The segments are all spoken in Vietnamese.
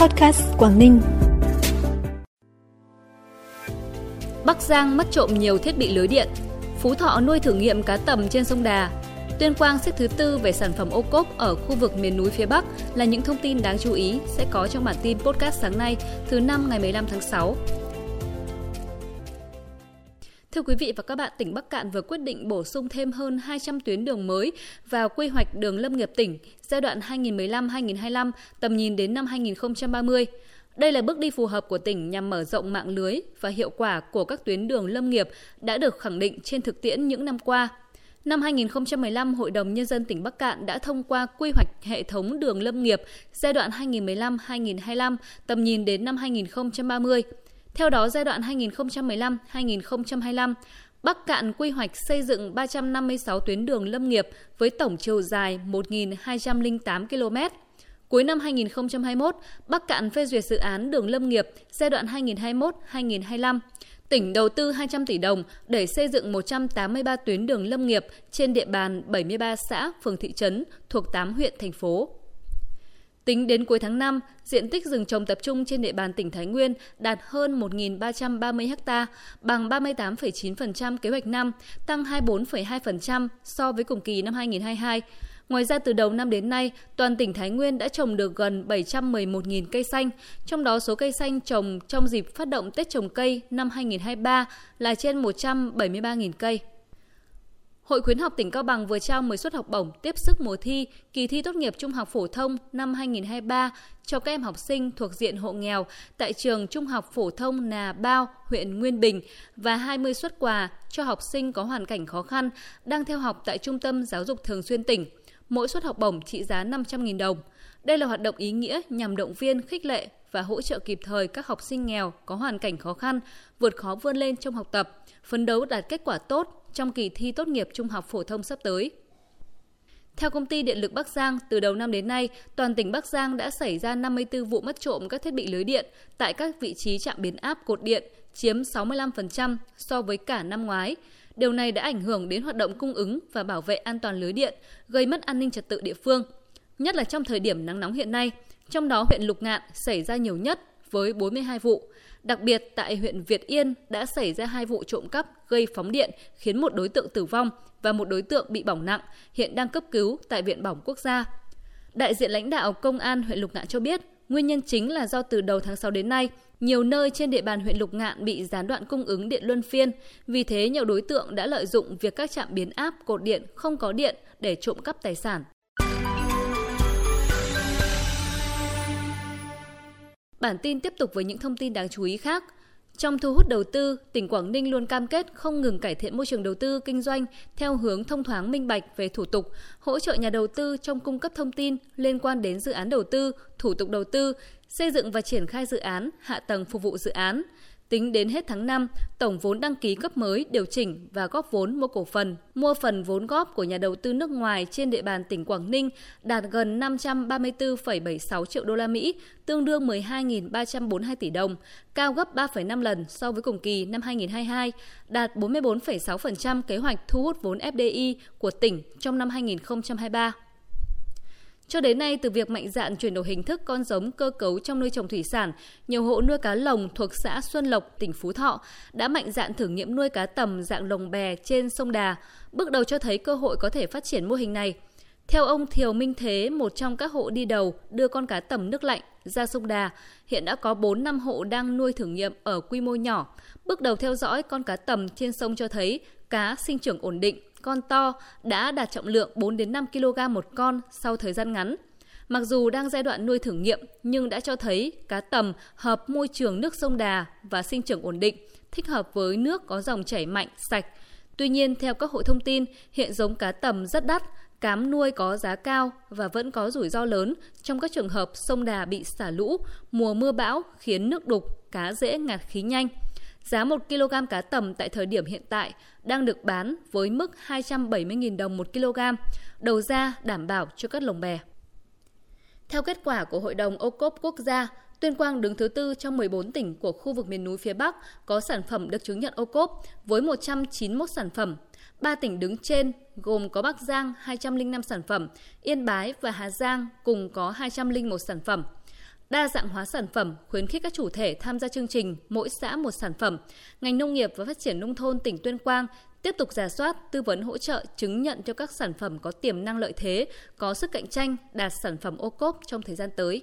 Podcast Quảng Ninh. Bắc Giang mất trộm nhiều thiết bị lưới điện. Phú Thọ nuôi thử nghiệm cá tầm trên sông Đà. Tuyên Quang xếp thứ tư về sản phẩm ô cốp ở khu vực miền núi phía Bắc là những thông tin đáng chú ý sẽ có trong bản tin podcast sáng nay, thứ năm ngày 15 tháng 6. Thưa quý vị và các bạn, tỉnh Bắc Cạn vừa quyết định bổ sung thêm hơn 200 tuyến đường mới vào quy hoạch đường lâm nghiệp tỉnh giai đoạn 2015-2025, tầm nhìn đến năm 2030. Đây là bước đi phù hợp của tỉnh nhằm mở rộng mạng lưới và hiệu quả của các tuyến đường lâm nghiệp đã được khẳng định trên thực tiễn những năm qua. Năm 2015, Hội đồng Nhân dân tỉnh Bắc Cạn đã thông qua quy hoạch hệ thống đường lâm nghiệp giai đoạn 2015-2025, tầm nhìn đến năm 2030. Theo đó, giai đoạn 2015-2025, Bắc Cạn quy hoạch xây dựng 356 tuyến đường lâm nghiệp với tổng chiều dài 1.208 km. Cuối năm 2021, Bắc Cạn phê duyệt dự án đường lâm nghiệp giai đoạn 2021-2025. Tỉnh đầu tư 200 tỷ đồng để xây dựng 183 tuyến đường lâm nghiệp trên địa bàn 73 xã, phường thị trấn thuộc 8 huyện, thành phố. Tính đến cuối tháng 5, diện tích rừng trồng tập trung trên địa bàn tỉnh Thái Nguyên đạt hơn 1.330 ha, bằng 38,9% kế hoạch năm, tăng 24,2% so với cùng kỳ năm 2022. Ngoài ra từ đầu năm đến nay, toàn tỉnh Thái Nguyên đã trồng được gần 711.000 cây xanh, trong đó số cây xanh trồng trong dịp phát động Tết trồng cây năm 2023 là trên 173.000 cây. Hội khuyến học tỉnh Cao Bằng vừa trao 10 suất học bổng tiếp sức mùa thi kỳ thi tốt nghiệp trung học phổ thông năm 2023 cho các em học sinh thuộc diện hộ nghèo tại trường Trung học phổ thông Nà Bao, huyện Nguyên Bình và 20 suất quà cho học sinh có hoàn cảnh khó khăn đang theo học tại Trung tâm Giáo dục Thường xuyên tỉnh. Mỗi suất học bổng trị giá 500.000 đồng. Đây là hoạt động ý nghĩa nhằm động viên, khích lệ và hỗ trợ kịp thời các học sinh nghèo có hoàn cảnh khó khăn, vượt khó vươn lên trong học tập, phấn đấu đạt kết quả tốt trong kỳ thi tốt nghiệp trung học phổ thông sắp tới. Theo công ty Điện lực Bắc Giang, từ đầu năm đến nay, toàn tỉnh Bắc Giang đã xảy ra 54 vụ mất trộm các thiết bị lưới điện tại các vị trí trạm biến áp cột điện, chiếm 65% so với cả năm ngoái. Điều này đã ảnh hưởng đến hoạt động cung ứng và bảo vệ an toàn lưới điện, gây mất an ninh trật tự địa phương. Nhất là trong thời điểm nắng nóng hiện nay, trong đó huyện Lục Ngạn xảy ra nhiều nhất với 42 vụ. Đặc biệt tại huyện Việt Yên đã xảy ra hai vụ trộm cắp gây phóng điện khiến một đối tượng tử vong và một đối tượng bị bỏng nặng, hiện đang cấp cứu tại Viện Bỏng Quốc gia. Đại diện lãnh đạo Công an huyện Lục Ngạn cho biết, nguyên nhân chính là do từ đầu tháng 6 đến nay, nhiều nơi trên địa bàn huyện Lục Ngạn bị gián đoạn cung ứng điện luân phiên, vì thế nhiều đối tượng đã lợi dụng việc các trạm biến áp cột điện không có điện để trộm cắp tài sản. Bản tin tiếp tục với những thông tin đáng chú ý khác. Trong thu hút đầu tư, tỉnh Quảng Ninh luôn cam kết không ngừng cải thiện môi trường đầu tư kinh doanh theo hướng thông thoáng minh bạch về thủ tục, hỗ trợ nhà đầu tư trong cung cấp thông tin liên quan đến dự án đầu tư, thủ tục đầu tư, xây dựng và triển khai dự án, hạ tầng phục vụ dự án. Tính đến hết tháng 5, tổng vốn đăng ký cấp mới, điều chỉnh và góp vốn mua cổ phần, mua phần vốn góp của nhà đầu tư nước ngoài trên địa bàn tỉnh Quảng Ninh đạt gần 534,76 triệu đô la Mỹ, tương đương 12.342 tỷ đồng, cao gấp 3,5 lần so với cùng kỳ năm 2022, đạt 44,6% kế hoạch thu hút vốn FDI của tỉnh trong năm 2023. Cho đến nay, từ việc mạnh dạn chuyển đổi hình thức con giống cơ cấu trong nuôi trồng thủy sản, nhiều hộ nuôi cá lồng thuộc xã Xuân Lộc, tỉnh Phú Thọ đã mạnh dạn thử nghiệm nuôi cá tầm dạng lồng bè trên sông Đà, bước đầu cho thấy cơ hội có thể phát triển mô hình này. Theo ông Thiều Minh Thế, một trong các hộ đi đầu đưa con cá tầm nước lạnh ra sông Đà, hiện đã có 4 năm hộ đang nuôi thử nghiệm ở quy mô nhỏ. Bước đầu theo dõi con cá tầm trên sông cho thấy cá sinh trưởng ổn định, con to đã đạt trọng lượng 4 đến 5 kg một con sau thời gian ngắn. Mặc dù đang giai đoạn nuôi thử nghiệm nhưng đã cho thấy cá tầm hợp môi trường nước sông Đà và sinh trưởng ổn định, thích hợp với nước có dòng chảy mạnh, sạch. Tuy nhiên, theo các hội thông tin, hiện giống cá tầm rất đắt, cám nuôi có giá cao và vẫn có rủi ro lớn trong các trường hợp sông Đà bị xả lũ, mùa mưa bão khiến nước đục, cá dễ ngạt khí nhanh. Giá 1 kg cá tầm tại thời điểm hiện tại đang được bán với mức 270.000 đồng 1 kg, đầu ra đảm bảo cho các lồng bè. Theo kết quả của Hội đồng ô cốp quốc gia, Tuyên Quang đứng thứ tư trong 14 tỉnh của khu vực miền núi phía Bắc có sản phẩm được chứng nhận ô cốp với 191 sản phẩm. Ba tỉnh đứng trên gồm có Bắc Giang 205 sản phẩm, Yên Bái và Hà Giang cùng có 201 sản phẩm đa dạng hóa sản phẩm, khuyến khích các chủ thể tham gia chương trình mỗi xã một sản phẩm. Ngành nông nghiệp và phát triển nông thôn tỉnh Tuyên Quang tiếp tục giả soát, tư vấn hỗ trợ, chứng nhận cho các sản phẩm có tiềm năng lợi thế, có sức cạnh tranh, đạt sản phẩm ô cốp trong thời gian tới.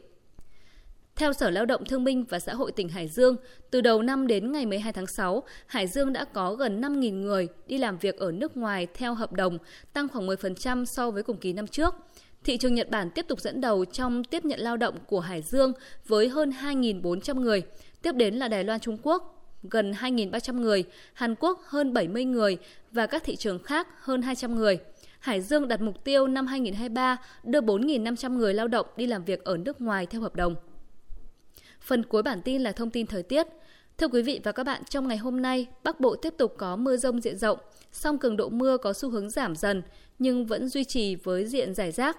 Theo Sở Lao động Thương binh và Xã hội tỉnh Hải Dương, từ đầu năm đến ngày 12 tháng 6, Hải Dương đã có gần 5.000 người đi làm việc ở nước ngoài theo hợp đồng, tăng khoảng 10% so với cùng kỳ năm trước. Thị trường Nhật Bản tiếp tục dẫn đầu trong tiếp nhận lao động của Hải Dương với hơn 2.400 người. Tiếp đến là Đài Loan Trung Quốc, gần 2.300 người, Hàn Quốc hơn 70 người và các thị trường khác hơn 200 người. Hải Dương đặt mục tiêu năm 2023 đưa 4.500 người lao động đi làm việc ở nước ngoài theo hợp đồng. Phần cuối bản tin là thông tin thời tiết. Thưa quý vị và các bạn, trong ngày hôm nay, Bắc Bộ tiếp tục có mưa rông diện rộng, song cường độ mưa có xu hướng giảm dần nhưng vẫn duy trì với diện giải rác.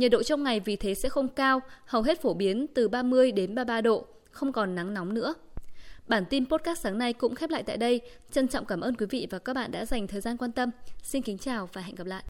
Nhiệt độ trong ngày vì thế sẽ không cao, hầu hết phổ biến từ 30 đến 33 độ, không còn nắng nóng nữa. Bản tin podcast sáng nay cũng khép lại tại đây. Trân trọng cảm ơn quý vị và các bạn đã dành thời gian quan tâm. Xin kính chào và hẹn gặp lại.